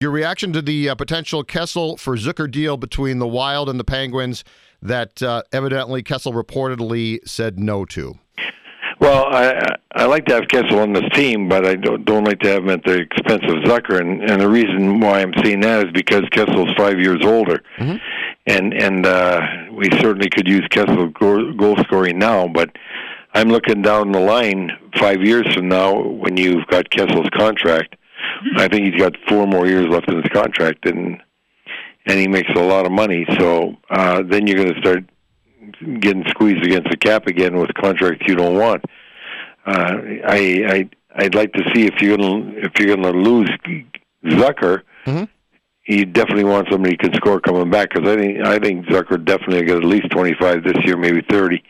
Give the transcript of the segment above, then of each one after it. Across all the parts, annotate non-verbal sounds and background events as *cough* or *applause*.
Your reaction to the uh, potential Kessel for Zucker deal between the Wild and the Penguins that uh, evidently Kessel reportedly said no to. Well, I I like to have Kessel on this team, but I don't don't like to have him at the expense of Zucker, and and the reason why I'm saying that is because Kessel's five years older, mm-hmm. and and uh, we certainly could use Kessel goal, goal scoring now, but I'm looking down the line five years from now when you've got Kessel's contract I think he's got four more years left in his contract, and and he makes a lot of money. So uh, then you're going to start getting squeezed against the cap again with contracts you don't want. Uh, I I I'd like to see if you're gonna if you're gonna lose Zucker. Mm-hmm. You definitely want somebody who can score coming back because I think I think Zucker definitely get at least 25 this year, maybe 30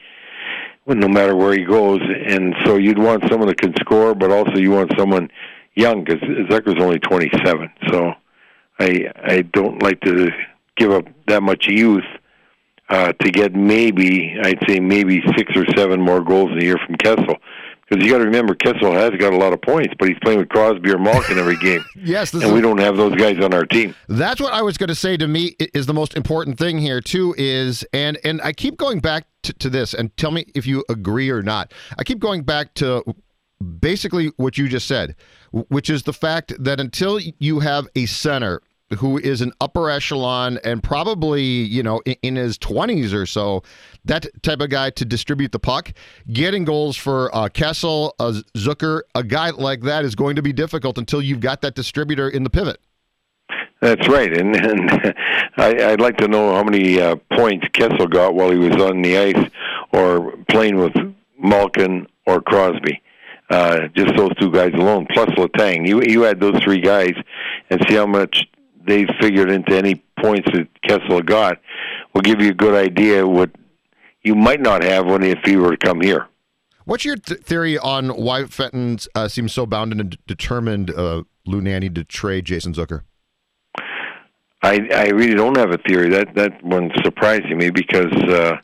no matter where he goes. And so you'd want someone that can score, but also you want someone young because Zucker's only 27. So I I don't like to give up that much youth uh, to get maybe I'd say maybe six or seven more goals a year from Kessel. Because you got to remember, Kessel has got a lot of points, but he's playing with Crosby or Malkin every game. *laughs* yes, and we don't have those guys on our team. That's what I was going to say. To me, is the most important thing here too. Is and and I keep going back to, to this, and tell me if you agree or not. I keep going back to basically what you just said, which is the fact that until you have a center who is an upper echelon and probably, you know, in, in, his 20s or so, that type of guy to distribute the puck, getting goals for uh, Kessel, uh, Zucker, a guy like that is going to be difficult until you've got that distributor in the pivot. That's right, and, and *laughs* I, I'd like to know how many uh, points Kessel got while he was on the ice or playing with Malkin or Crosby uh, just those two guys alone, plus Letang. You you add those three guys and see how much they figured into any points that Kessel got. Will give you a good idea what you might not have when if he were to come here. What's your th- theory on why Fenton uh, seems so bound and d- determined, uh, Lou Nanne, to trade Jason Zucker? I I really don't have a theory. That that one surprising me because uh,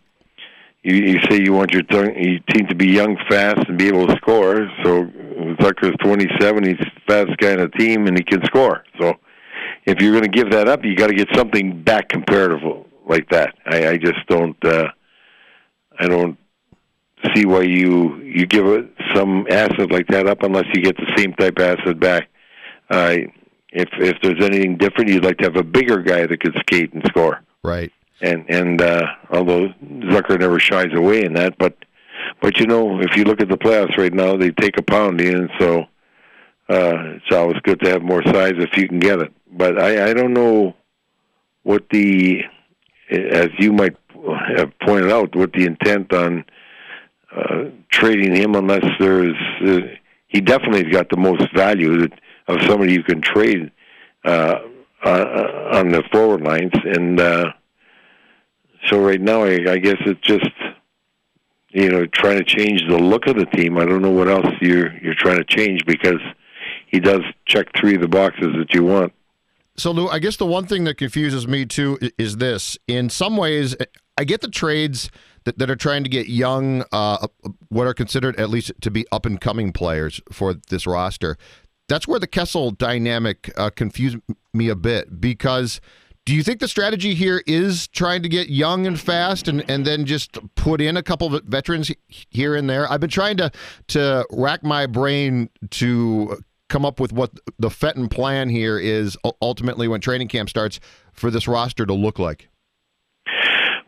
you, you say you want your, your team to be young, fast, and be able to score. So Zucker's 27. He's the fastest guy on the team, and he can score. So if you're going to give that up, you got to get something back comparative like that. I, I just don't. Uh, I don't see why you you give some asset like that up unless you get the same type of asset back. Uh, if if there's anything different, you'd like to have a bigger guy that could skate and score. Right and and uh, although Zucker never shies away in that, but but you know if you look at the playoffs right now, they take a pounding, and so uh, it's always good to have more size if you can get it. But I, I don't know what the as you might have pointed out what the intent on uh, trading him unless there's uh, he definitely has got the most value of somebody you can trade uh, uh, on the forward lines and. Uh, so right now, I, I guess it's just you know trying to change the look of the team. I don't know what else you're you're trying to change because he does check three of the boxes that you want. So Lou, I guess the one thing that confuses me too is this. In some ways, I get the trades that, that are trying to get young, uh, what are considered at least to be up and coming players for this roster. That's where the Kessel dynamic uh, confused me a bit because do you think the strategy here is trying to get young and fast and, and then just put in a couple of veterans here and there? I've been trying to to rack my brain to come up with what the Fenton plan here is ultimately when training camp starts for this roster to look like?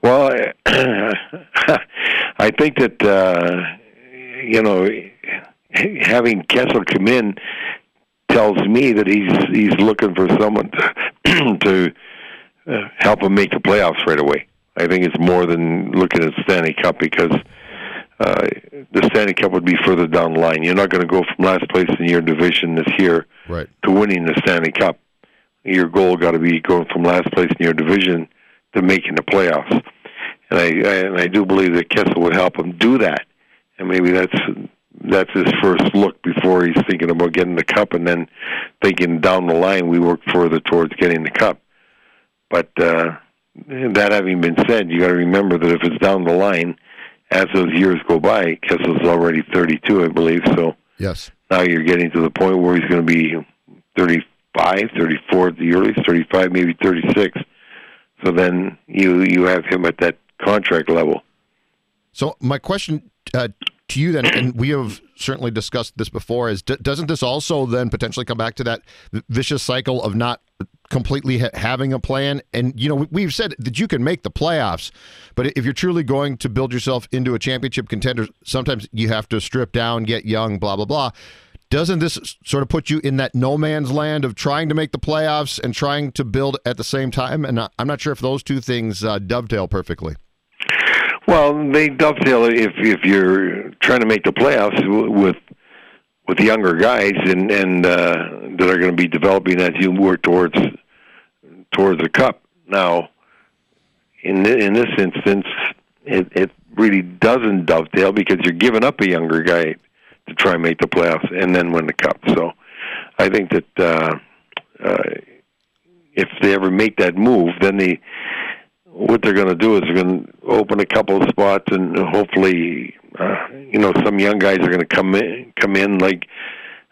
Well, I *coughs* think that uh, you know *laughs* having Kessel come in tells me that he's he's looking for someone to, *clears throat* to uh, help him make the playoffs right away. I think it's more than looking at the Stanley Cup because uh, the Stanley Cup would be further down the line. You're not going to go from last place in your division this year right. to winning the Stanley Cup. Your goal got to be going from last place in your division to making the playoffs. And I, I and I do believe that Kessel would help him do that. And maybe that's that's his first look before he's thinking about getting the cup, and then thinking down the line we work further towards getting the cup. But uh, that having been said, you got to remember that if it's down the line, as those years go by, Kessel's already 32, I believe. So yes, now you're getting to the point where he's going to be 35, 34 at the earliest, 35, maybe 36. So then you you have him at that contract level. So my question uh, to you then, and we have certainly discussed this before, is d- doesn't this also then potentially come back to that vicious cycle of not completely ha- having a plan? And you know, we've said that you can make the playoffs, but if you're truly going to build yourself into a championship contender, sometimes you have to strip down, get young, blah blah blah. Doesn't this sort of put you in that no man's land of trying to make the playoffs and trying to build at the same time? And I'm not sure if those two things uh, dovetail perfectly. Well, they dovetail if if you're trying to make the playoffs with with younger guys and and uh, that are going to be developing as you work towards towards the cup. Now, in in this instance, it it really doesn't dovetail because you're giving up a younger guy to try and make the playoffs and then win the cup. So, I think that uh, uh, if they ever make that move, then they what they're going to do is they're going to open a couple of spots, and hopefully, uh, you know, some young guys are going to come in, come in like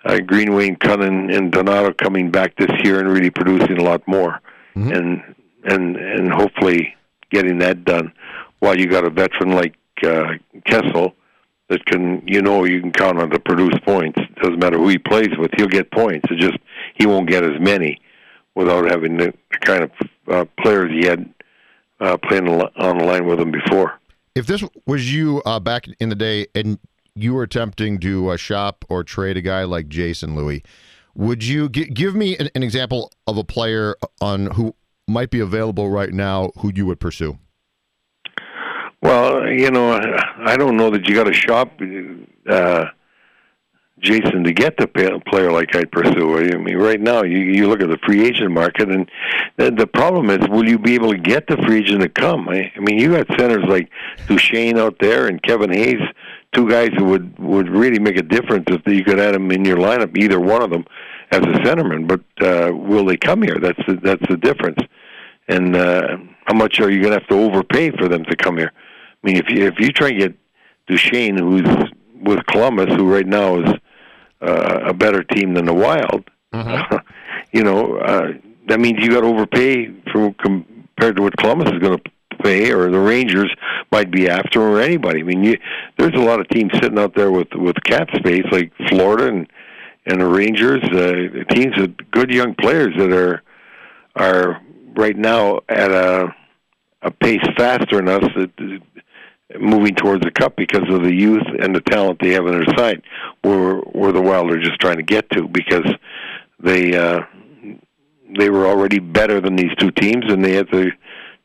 uh, Greenway and Kunin and Donato coming back this year and really producing a lot more, mm-hmm. and and and hopefully getting that done. While you got a veteran like uh, Kessel that can, you know, you can count on to produce points. It doesn't matter who he plays with; he'll get points. It just he won't get as many without having the, the kind of uh, players he had uh, playing on the line with him before. If this was you uh, back in the day and you were attempting to uh, shop or trade a guy like Jason Louis, would you g- give me an, an, example of a player on who might be available right now who you would pursue? Well, you know, I don't know that you got to shop. Uh, Jason to get the player like I pursue. I mean, right now you you look at the free agent market, and the, the problem is, will you be able to get the free agent to come? I, I mean, you got centers like Duchene out there and Kevin Hayes, two guys who would would really make a difference if you could add them in your lineup, either one of them as a centerman. But uh, will they come here? That's the, that's the difference. And uh, how much are you going to have to overpay for them to come here? I mean, if you if you try and get Duchene, who's with Columbus, who right now is uh, a better team than the Wild, mm-hmm. *laughs* you know, uh, that means you got to overpay for compared to what Columbus is going to pay, or the Rangers might be after, or anybody. I mean, you, there's a lot of teams sitting out there with with cap space, like Florida and and the Rangers, uh, teams with good young players that are are right now at a a pace faster than us that moving towards the cup because of the youth and the talent they have on their side. Where where the Wild are just trying to get to because they uh, they were already better than these two teams, and they had to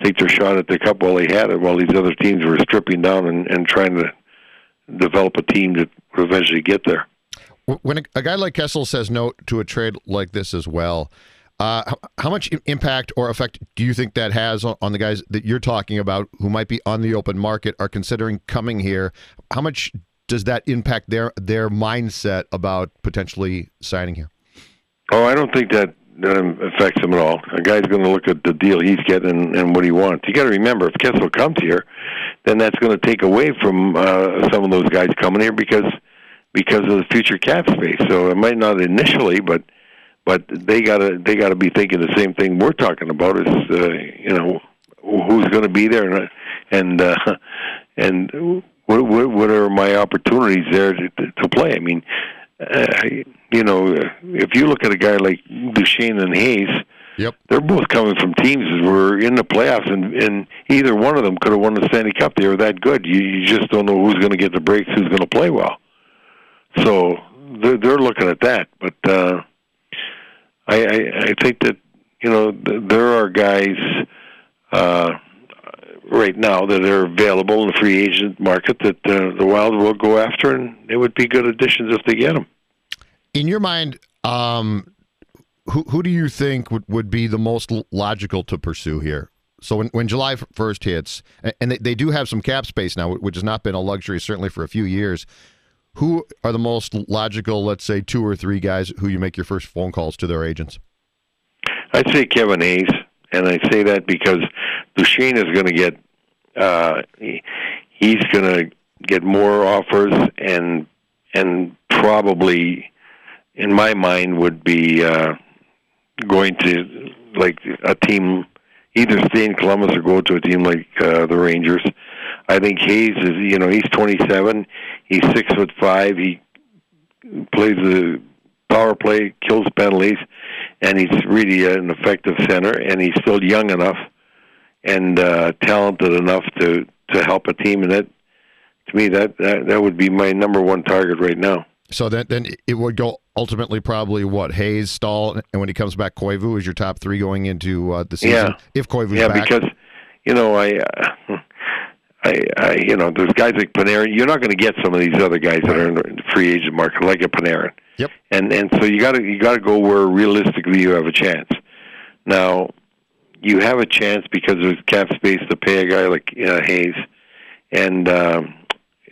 take their shot at the cup while they had it, while these other teams were stripping down and, and trying to develop a team that would eventually get there. When a, a guy like Kessel says no to a trade like this as well, uh, how, much impact or effect do you think that has on, on, the guys that you're talking about who might be on the open market are considering coming here? How much does that impact their their mindset about potentially signing here? Oh, I don't think that um, affects them at all. A guy's going to look at the deal he's getting and, and what he wants. You got to remember, if Kessel comes here, then that's going to take away from uh, some of those guys coming here because because of the future cap space. So it might not initially, but but they gotta they gotta be thinking the same thing we're talking about is uh, you know who's going to be there and and uh, and what, what what are my opportunities there to, to play? I mean, uh, you know, if you look at a guy like Duchene and Hayes, Yep. they're both coming from teams that were in the playoffs, and, and either one of them could have won the Stanley Cup. They were that good. You, you just don't know who's going to get the breaks, who's going to play well. So they're, they're looking at that. But uh, I, I, think that you know there are guys uh, right now that are available in the free agent market that uh, the Wild will go after, and they would be good additions if they get them. In your mind, um, who who do you think would, would be the most logical to pursue here? So when, when July 1st hits, and they, they do have some cap space now, which has not been a luxury certainly for a few years. Who are the most logical, let's say, two or three guys who you make your first phone calls to their agents? I'd say Kevin Hayes, and I say that because Duchene is going to get uh, he, he's going to get more offers, and and probably, in my mind, would be uh, going to like a team either stay in Columbus or go to a team like uh, the Rangers. I think Hayes is you know he's 27, he's six foot five, he plays the power play, kills penalties, and he's really an effective center, and he's still young enough and uh, talented enough to to help a team, and that to me that, that that would be my number one target right now. So then, then it would go ultimately probably what Hayes, Staal, and when he comes back, Koivu is your top three going into uh, the season. Yeah. If Koivu's yeah, back, because you know I. Uh, I, I, you know, there's guys like Panarin. You're not going to get some of these other guys that are in the free agent market, like a Panarin. Yep. And and so you got to you got to go where realistically you have a chance. Now, you have a chance because there's cap space to pay a guy like uh, Hayes, and um,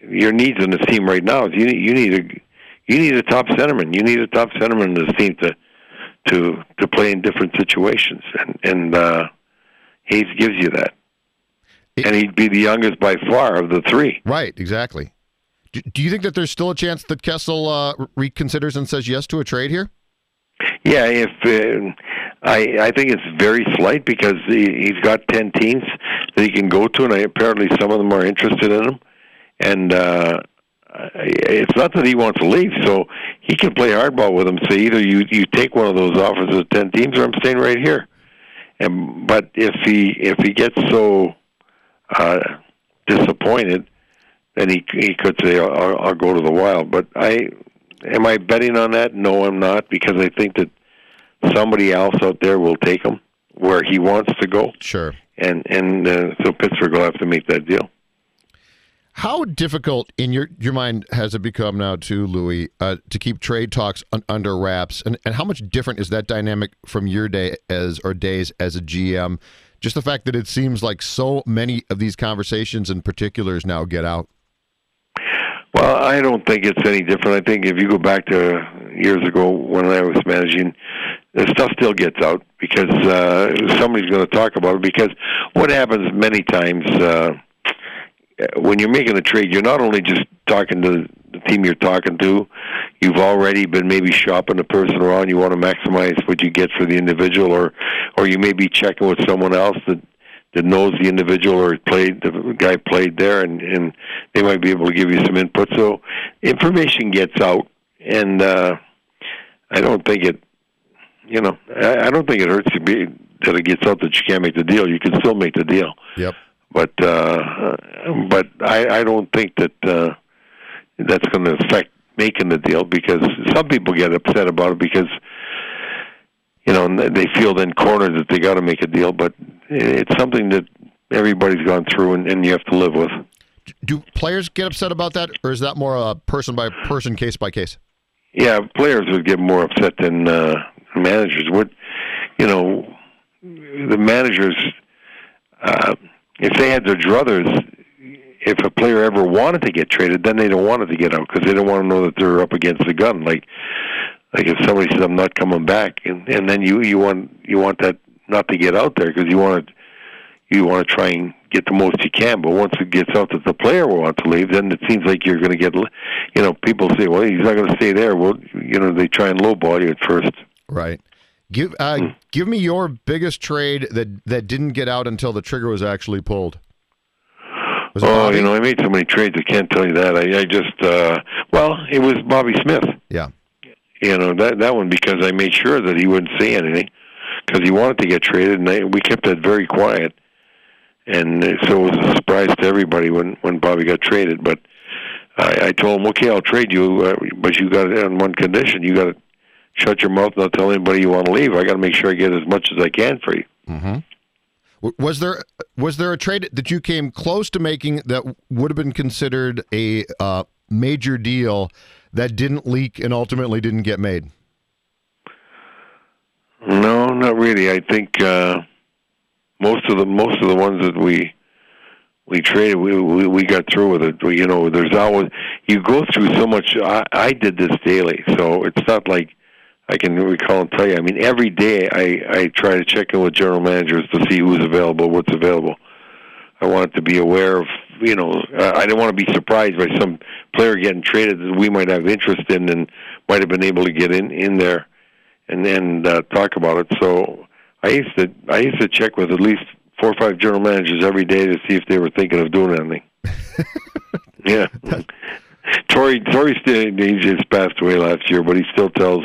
your needs in the team right now is you need you need a you need a top centerman. You need a top centerman in this team to to to play in different situations, and and uh, Hayes gives you that. And he'd be the youngest by far of the three. right, exactly. Do, do you think that there's still a chance that Kessel uh, reconsiders and says yes to a trade here? Yeah, if uh, I I think it's very slight because he, he's got ten teams that he can go to, and I, apparently some of them are interested in him. And uh, it's not that he wants to leave, so he can play hardball with them. Say either you you take one of those offers of ten teams, or I'm staying right here. And but if he if he gets so uh, disappointed, then he he could say I'll, I'll go to the Wild. But I am I betting on that? No, I'm not because I think that somebody else out there will take him where he wants to go, Sure. and and uh, so Pittsburgh will have to make that deal. How difficult in your your mind has it become now, too, Louis, uh, to keep trade talks un- under wraps, and and how much different is that dynamic from your day as or days as a GM? Just the fact that it seems like so many of these conversations and particulars now get out. Well, I don't think it's any different. I think if you go back to years ago when I was managing, the stuff still gets out because uh, somebody's going to talk about it. Because what happens many times uh, when you're making a trade, you're not only just talking to the team you're talking to. You've already been maybe shopping the person around. You want to maximize what you get for the individual, or or you may be checking with someone else that that knows the individual or played the guy played there and and they might be able to give you some input so information gets out and uh i don't think it you know i, I don't think it hurts to be that it gets out that you can't make the deal you can still make the deal Yep. But uh but i i don't think that uh that's going to affect making the deal because some people get upset about it because you know they feel then cornered that they got to make a deal but it's something that everybody's gone through and, and you have to live with Do players get upset about that, or is that more a person by person, case by case? yeah players would get more upset than uh managers would you know the managers uh if they had their druthers if a player ever wanted to get traded then they don't want it to get out because they don't want to know that they're up against the gun. Like like if somebody says i'm not coming back and and then you you want you want that not to get out there because you want to you want to try and get the most you can. But once it gets out that the player will want to leave then it seems like you're going to get you know people say well he's not going to stay there. Well you know they try and lowball you at first. Right. Give uh, give me your biggest trade that that didn't get out until the trigger was actually pulled. Was oh, Bobby? you know, I made so many trades. I can't tell you that. I, I just, uh, well, it was Bobby Smith. Yeah. You know that that one because I made sure that he wouldn't say anything because he wanted to get traded, and I, we kept that very quiet. And so it was a surprise to everybody when when Bobby got traded. But I, I told him, okay, I'll trade you, uh, but you got it on one condition: you got to shut your mouth, and not tell anybody you want to leave. I got to make sure I get as much as I can for you. W- Was there was there a trade that you came close to making that would have been considered a uh, major deal that didn't leak and ultimately didn't get made? No, not really. I think uh, most of the most of the ones that we we traded, we we, we got through with it. We, you know, there's always you go through so much. I, I did this daily, so it's not like I can recall and tell you. I mean, every day I I try to check in with general managers to see who's available, what's available. I wanted to be aware of, you know, I didn't want to be surprised by some player getting traded that we might have interest in and might have been able to get in in there and then uh, talk about it. So I used to I used to check with at least four or five general managers every day to see if they were thinking of doing anything. *laughs* yeah. Torrey Torrey he just passed away last year, but he still tells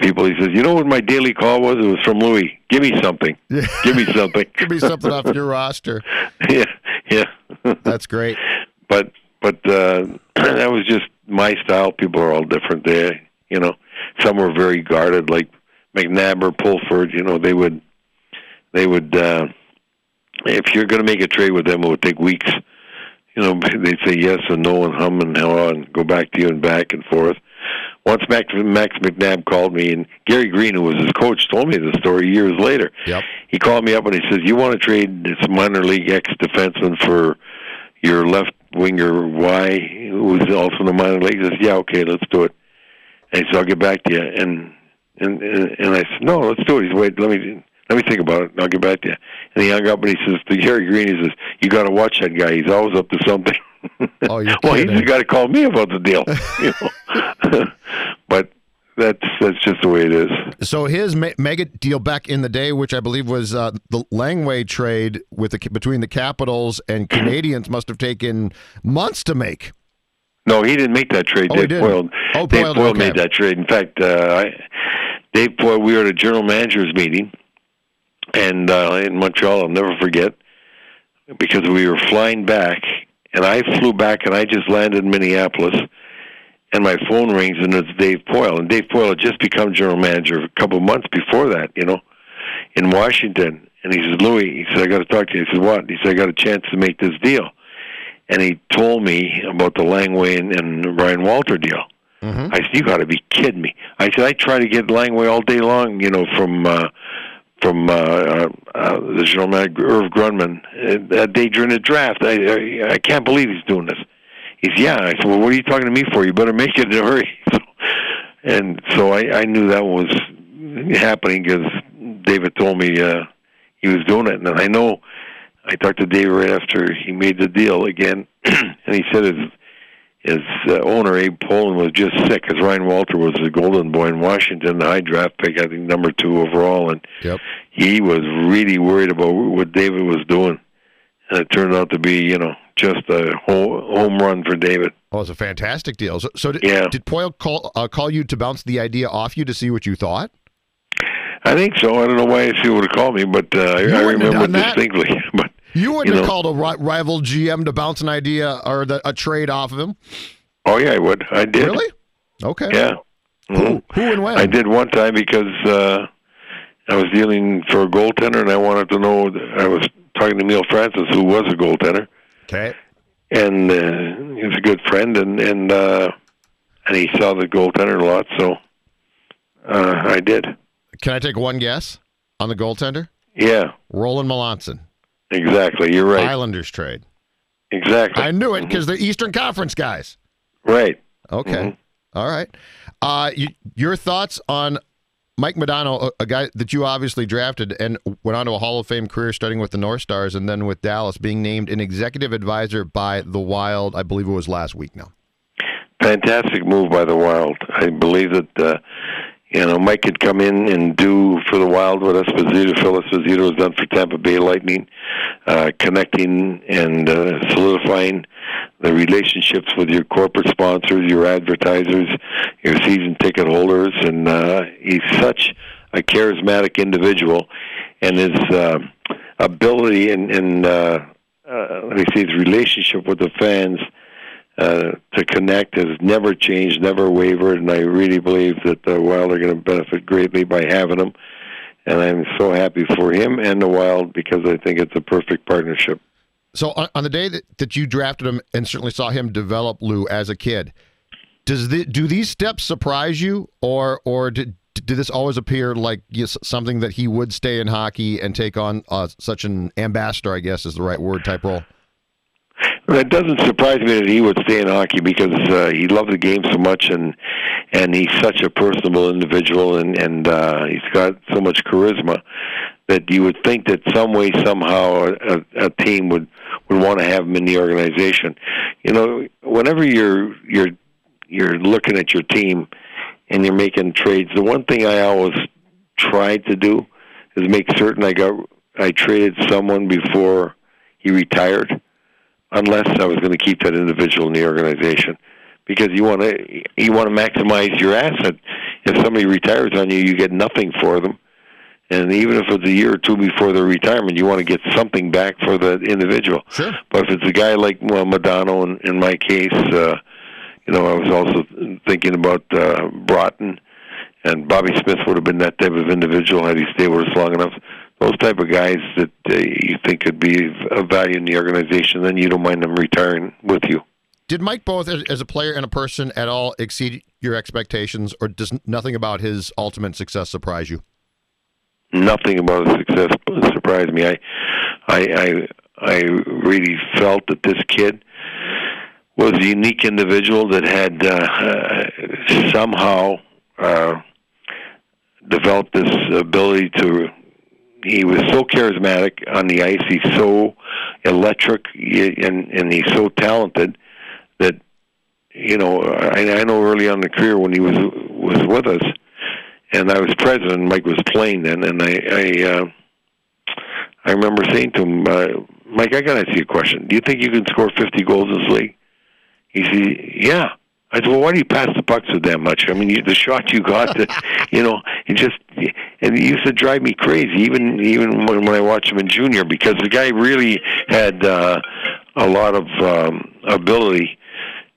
people he says, You know what my daily call was? It was from Louis. Give me something. Give me something. *laughs* Give me something off your *laughs* roster. yeah, yeah. That's great. but but uh *clears throat* that was just my style. People are all different there. You know, some were very guarded, like McNabb or Pulford. You know, they would they would uh if you're going to make a trade with them, it would take weeks. You know, *laughs* they'd say yes and no and hum and haw and go back to you and back and forth. Once Max, Max McNabb called me, and Gary Green, who was his coach, told me the story years later. Yep. He called me up and he says, "You want to trade this minor league ex defenseman for your left winger Y, who's also in the minor league?" He says, "Yeah, okay, let's do it." And he said, "I'll get back to you." And and and, and I said, "No, let's do it." He said, "Wait, let me." Let me think about it. and I'll get back to you. And he hung up and he says to Gary Green, he says, "You got to watch that guy. He's always up to something." Oh, *laughs* well, he's guy to call me about the deal. *laughs* You know, *laughs* that's that's just the way it is. So his me- mega deal back in the day, which I believe was uh, the Langway trade with the between the Capitals and Canadiens, must have taken months to make. No, he didn't make that trade. Oh, Dave. Poile. Oh, Dave Poile, Poile okay. made that trade. In fact, uh, I, Dave Poile. We were at a general managers meeting, and uh, in Montreal, I'll never forget, because we were flying back, and I flew back, and I just landed in Minneapolis, and my phone rings, and it's Dave Poile, and Dave Poile had just become general manager a couple of months before that, you know, in Washington, and he says, Louis, he said, I got to talk to you. I said, what? He said, I got a chance to make this deal and he told me about the Langway and, and Ryan Walter deal. I said, "You got to be kidding me!" I said, "I try to get Langway all day long, you know, from uh, from uh, uh, uh, the general manager Irv Grundman uh, that day during the draft. I, I I can't believe he's doing this." He said, "Yeah." I said, "Well, what are you talking to me for? You better make it in a hurry." *laughs* And so I, I knew that was happening because David told me uh, he was doing it, and I know. I talked to Dave right after he made the deal again, *clears throat* and he said his his uh, owner Abe Pollin was just sick because Ryan Walter was the golden boy in Washington, the high draft pick, I think number two overall, and Yep. he was really worried about what David was doing, and it turned out to be you know just a home run for David. Oh, it's a fantastic deal. So, so did, Yeah. did Poile call uh, call you to bounce the idea off you to see what you thought? I think so. I don't know why he would have called me, but uh, I, You I wouldn't have remember distinctly. *laughs* But You wouldn't You have called a ri- rival GM to bounce an idea or the, a trade off of him, oh yeah, I would. I did. really? Okay. Yeah. Who, Mhm. who and when? I did one time because uh, I was dealing for a goaltender, and I wanted to know. I was talking to Neil Francis, who was a goaltender, Okay. and uh, he was a good friend, and and uh, and he saw the goaltender a lot, so uh, I did. Can I take one guess on the goaltender? Yeah, Roland Melanson, exactly. You're right. Islanders trade. Exactly. I knew it because they're Eastern Conference guys. right. Okay. Mm-hmm. All right. Uh, you, your thoughts on Mike Modano, a, a guy that you obviously drafted and went on to a Hall of Fame career, starting with the North Stars and then with Dallas, being named an executive advisor by the Wild. I believe it was last week now. Fantastic move by the Wild. I believe that uh, you know Mike could come in and do for the Wild what Esposito, Phil Esposito has done for Tampa Bay Lightning. uh, connecting and uh, solidifying the relationships with your corporate sponsors, your advertisers, your season ticket holders, and uh, he's such a charismatic individual, and his uh, ability and, and uh, uh, let me see his relationship with the fans uh, to connect has never changed, never wavered, and I really believe that the Wild are going to benefit greatly by having him. And I'm so happy for him and the Wild because I think it's a perfect partnership. So on, the day that, that you drafted him and certainly saw him develop Lou as a kid, does the, do these steps surprise you, or or did did this always appear like something that he would stay in hockey and take on uh, such an ambassador, I guess is the right word, type role? It doesn't surprise me that he would stay in hockey because uh, he loved the game so much, and and he's such a personable individual, and and uh, he's got so much charisma that you would think that some way, somehow, a, a team would would want to have him in the organization. You know, whenever you're you're you're looking at your team and you're making trades, the one thing I always tried to do is make certain I got I traded someone before he retired unless I was going to keep that individual in the organization because you want to you want to maximize your asset. If somebody retires on you, you get nothing for them, and even if it's a year or two before their retirement, you want to get something back for the individual. Sure. But if it's a guy like well, Modano, in, in my case, uh, you know, I was also thinking about uh, Broten, and Bobby Smith would have been that type of individual had he stayed with us long enough those type of guys that uh, you think could be of value in the organization, then you don't mind them retiring with you. Did Mike Both, as a player and a person, at all exceed your expectations, or does nothing about his ultimate success surprise you? Nothing about his success surprised me. I, I, I, I really felt that this kid was a unique individual that had uh, somehow uh, developed this ability to he was so charismatic on the ice. He's so electric, and and he's so talented that you know. I, I know early on in the career when he was was with us, and I was president. Mike was playing then, and I I uh, I remember saying to him, uh, Mike, I got to ask you a question. Do you think you can score 50 goals in this league? He said, Yeah. I said, well, why do you pass the puck so damn much? I mean, you, the shot you got, to, *laughs* you know, it just and it used to drive me crazy, even even when, when I watched him in junior, because the guy really had uh, a lot of um, ability,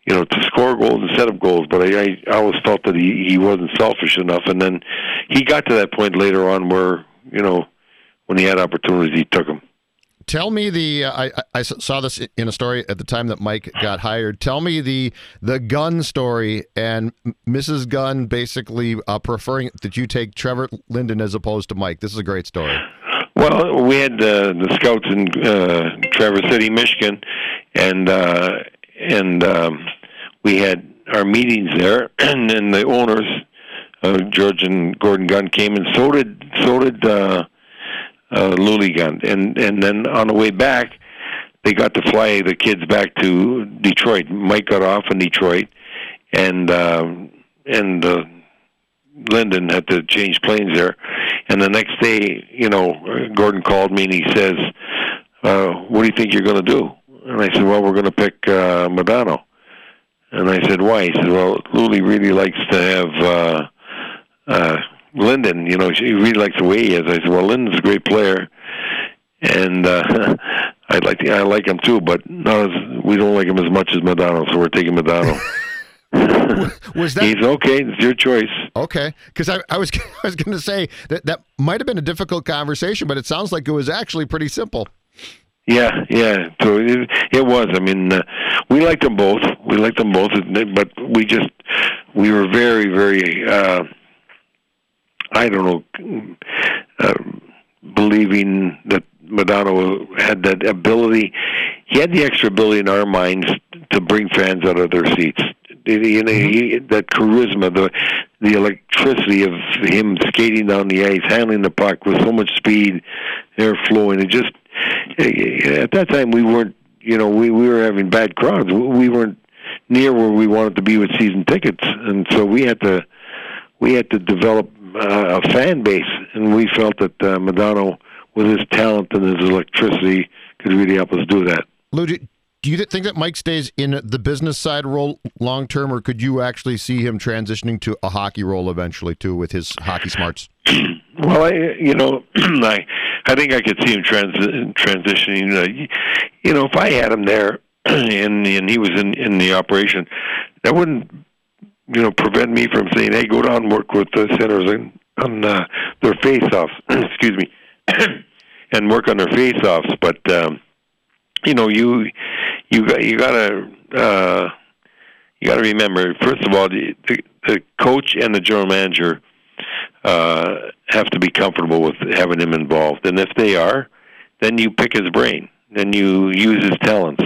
you know, to score goals and set up goals. But I, I always felt that he he wasn't selfish enough, and then he got to that point later on where you know when he had opportunities, he took them. Tell me the uh, I, I saw this in a story at the time that Mike got hired. Tell me the the gun story and Mrs. Gund basically uh, preferring that you take Trevor Linden as opposed to Mike. This is a great story. Well, we had the scouts in uh, Traverse City, Michigan, and uh, and um, we had our meetings there, *clears throat* and then the owners, uh, George and Gordon Gund, came, and so did so did. Uh, uh, Luligan, and and then on the way back, they got to fly the kids back to Detroit. Mike got off in Detroit, and uh, and uh, Linden had to change planes there. And the next day, you know, Gordon called me and he says, uh, "What do you think you're going to do?" And I said, "Well, we're going to pick uh, Modano." And I said, "Why?" He said, "Well, Luli really likes to have." Uh, uh, Linden, you know, she really likes the way he is. I said, well, Linden's a great player, and uh, *laughs* I like the, I like him too, but not as we don't like him as much as Modano, so we're taking Modano. *laughs* was that he's okay? It's your choice. Okay, because I, I was *laughs* I was going to say that that might have been a difficult conversation, but it sounds like it was actually pretty simple. Yeah, yeah. So it, it was. I mean, uh, we liked them both. We liked them both, but we just we were very, very uh, I don't know, uh, believing that Modano had that ability. He had the extra ability in our minds to bring fans out of their seats. You know, mm-hmm. he, that charisma, the the electricity of him skating down the ice, handling the puck with so much speed, air flowing. It just eh, eh, at that time we weren't, you know, we we were having bad crowds. We weren't near where we wanted to be with season tickets, and so we had to we had to develop uh, a fan base, and we felt that uh, Modano, with his talent and his electricity, could really help us do that. Lou, do, do you think that Mike stays in the business side role long term, or could you actually see him transitioning to a hockey role eventually too with his hockey smarts? *clears throat* well, I, you know, *clears throat* I I think I could see him trans- transitioning. Uh, you know, if I had him there *clears throat* and and he was in in the operation, that wouldn't you know prevent me from saying, "Hey, go down and work with the centers and on uh, their face-offs." *clears throat* Excuse me, *clears throat* and work on their face-offs. But um, you know, you you got you got to uh, you got to remember. First of all, the, the, the coach and the general manager uh, have to be comfortable with having him involved, and if they are, then you pick his brain, then you use his talents.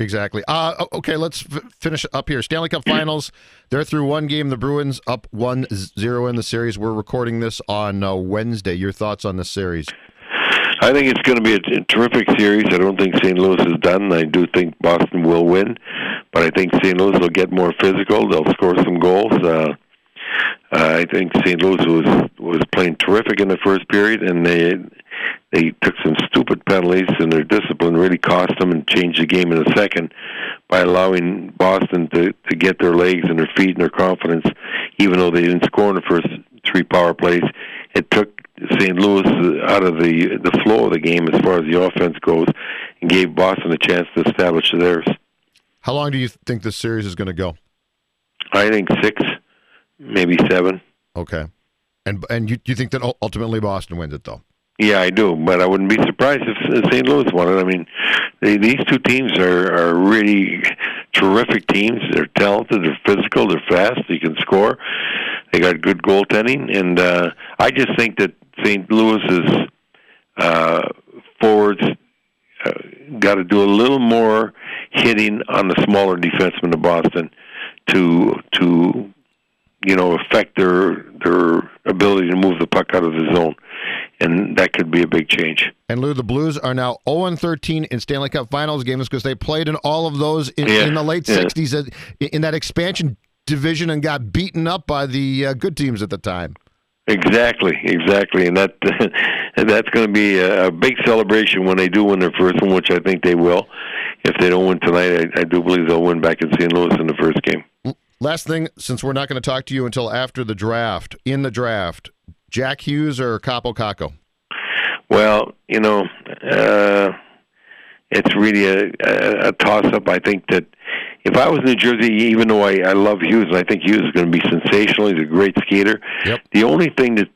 Exactly. Uh, okay, let's f- finish up here. Stanley Cup *clears throat* Finals. They're through one game. The Bruins up 1 0 in the series. We're recording this on uh, Wednesday. Your thoughts on the series? I think it's going to be a, a terrific series. I don't think St. Louis is done. I do think Boston will win, but I think St. Louis will get more physical. They'll score some goals. Uh, uh, I think St. Louis was was playing terrific in the first period, and they they took some stupid penalties, and their discipline really cost them and changed the game in the second by allowing Boston to to get their legs and their feet and their confidence, even though they didn't score in the first three power plays. It took St. Louis out of the the flow of the game as far as the offense goes, and gave Boston a chance to establish theirs. How long do you think this series is going to go? I think six, maybe seven. Okay, and and you you think that ultimately Boston wins it though? Yeah, I do, but I wouldn't be surprised if St. Louis won it. I mean, they, these two teams are are really terrific teams. They're talented, they're physical, they're fast, they can score. They got good goaltending, and uh, I just think that St. Louis's uh, forwards uh, got to do a little more hitting on the smaller defensemen of Boston to to you know affect their their ability to move the puck out of the zone, and that could be a big change. And Lou, the Blues are now 0 13 in Stanley Cup Finals games because they played in all of those in, yeah, in the late yeah. 60s in that expansion division and got beaten up by the uh, good teams at the time. Exactly, exactly, and that *laughs* that's going to be a, a big celebration when they do win their first one, which I think they will. If they don't win tonight, I, I do believe they'll win back in St. Louis in the first game. Last thing, since we're not going to talk to you until after the draft, in the draft, Jack Hughes or Kaapo Kakko? Well, you know, uh, it's really a, a, a toss-up. I think that if I was New Jersey, even though I, I love Hughes, and I think Hughes is going to be sensational. He's a great skater. Yep. The only thing that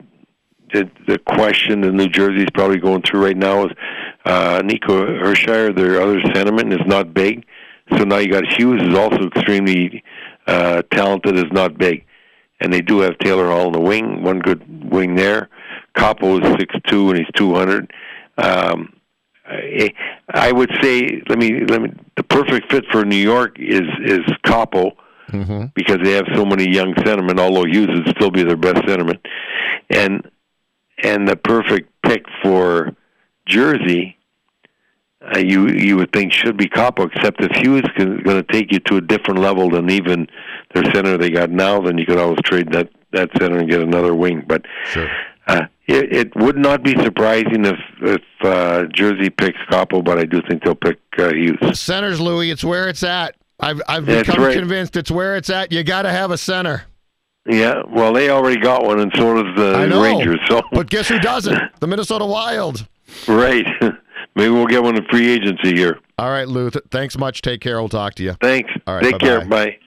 the, the question that New Jersey is probably going through right now is uh, Nico Hischier, their other centerman, is not big. So now you got Hughes is also extremely uh, talented, is not big, and they do have Taylor Hall in the wing, one good wing there. Kaapo is six two and he's two hundred. Um, I, I would say, let me let me. The perfect fit for New York is is Kaapo. Mm-hmm. Because they have so many young centermen, although Hughes would still be their best centerman, and and the perfect pick for Jersey, uh, you you would think should be Kaapo. Except if Hughes is going to take you to a different level than even their center they got now, then you could always trade that that center and get another wing. But Sure. uh, it, it would not be surprising if if uh, Jersey picks Kaapo, but I do think they'll pick uh, Hughes. Centers, Louis, it's where it's at. I've I've That's become right. convinced it's where it's at. You got to have a center. Yeah, well, they already got one, and so does the I know. Rangers. So, But guess who doesn't? *laughs* The Minnesota Wild. right, *laughs* maybe we'll get one in free agency here. All right, Lou. Th- thanks much. Take care. We'll talk to you. Thanks. All right, Take care. bye-bye. Bye.